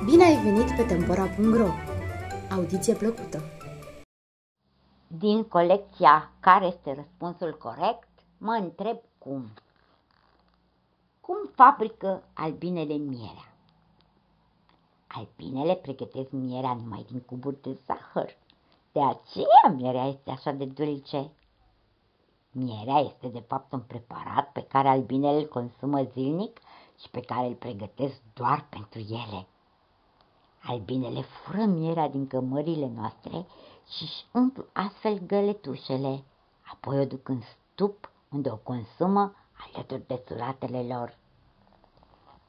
ai venit pe Tempora.ro! Audiție plăcută! Din colecția Care este răspunsul corect, mă întreb cum. Cum fabrică albinele mierea? Albinele pregătesc mierea numai din cuburi de zahăr. De aceea mierea este așa de dulce. Mierea este de fapt un preparat pe care albinele îl consumă zilnic și pe care îl pregătesc doar pentru ele. Albinele fură mierea din cămările noastre și își umplu astfel găletușele, apoi o duc în stup unde o consumă alături de suratele lor.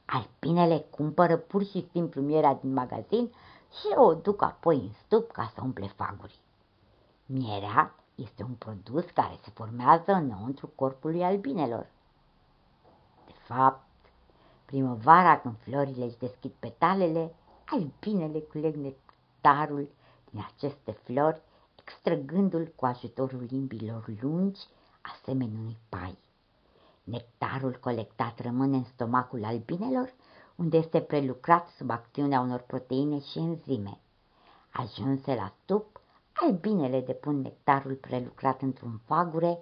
Albinele cumpără pur și simplu mierea din magazin și o duc apoi în stup ca să umple faguri. Mierea este un produs care se formează înăuntru corpului albinelor. De fapt, primăvara când florile își deschid petalele, albinele culeg nectarul din aceste flori, extrăgându-l cu ajutorul limbilor lungi, asemenea unui pai. Nectarul colectat rămâne în stomacul albinelor, unde este prelucrat sub acțiunea unor proteine și enzime. Ajunse la stup, albinele depun nectarul prelucrat într-un fagure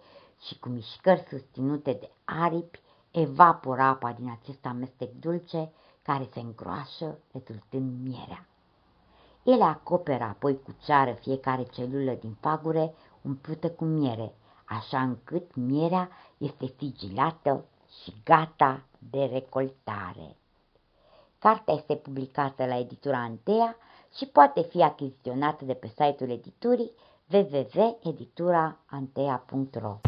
și cu mișcări susținute de aripi evaporă apa din acest amestec dulce care se îngroașă rezultând mierea. Ele acoperă apoi cu ceară fiecare celulă din fagure umplută cu miere, așa încât mierea este sigilată și gata de recoltare. Cartea este publicată la editura Antea și poate fi achiziționată de pe site-ul editurii www.edituraantea.ro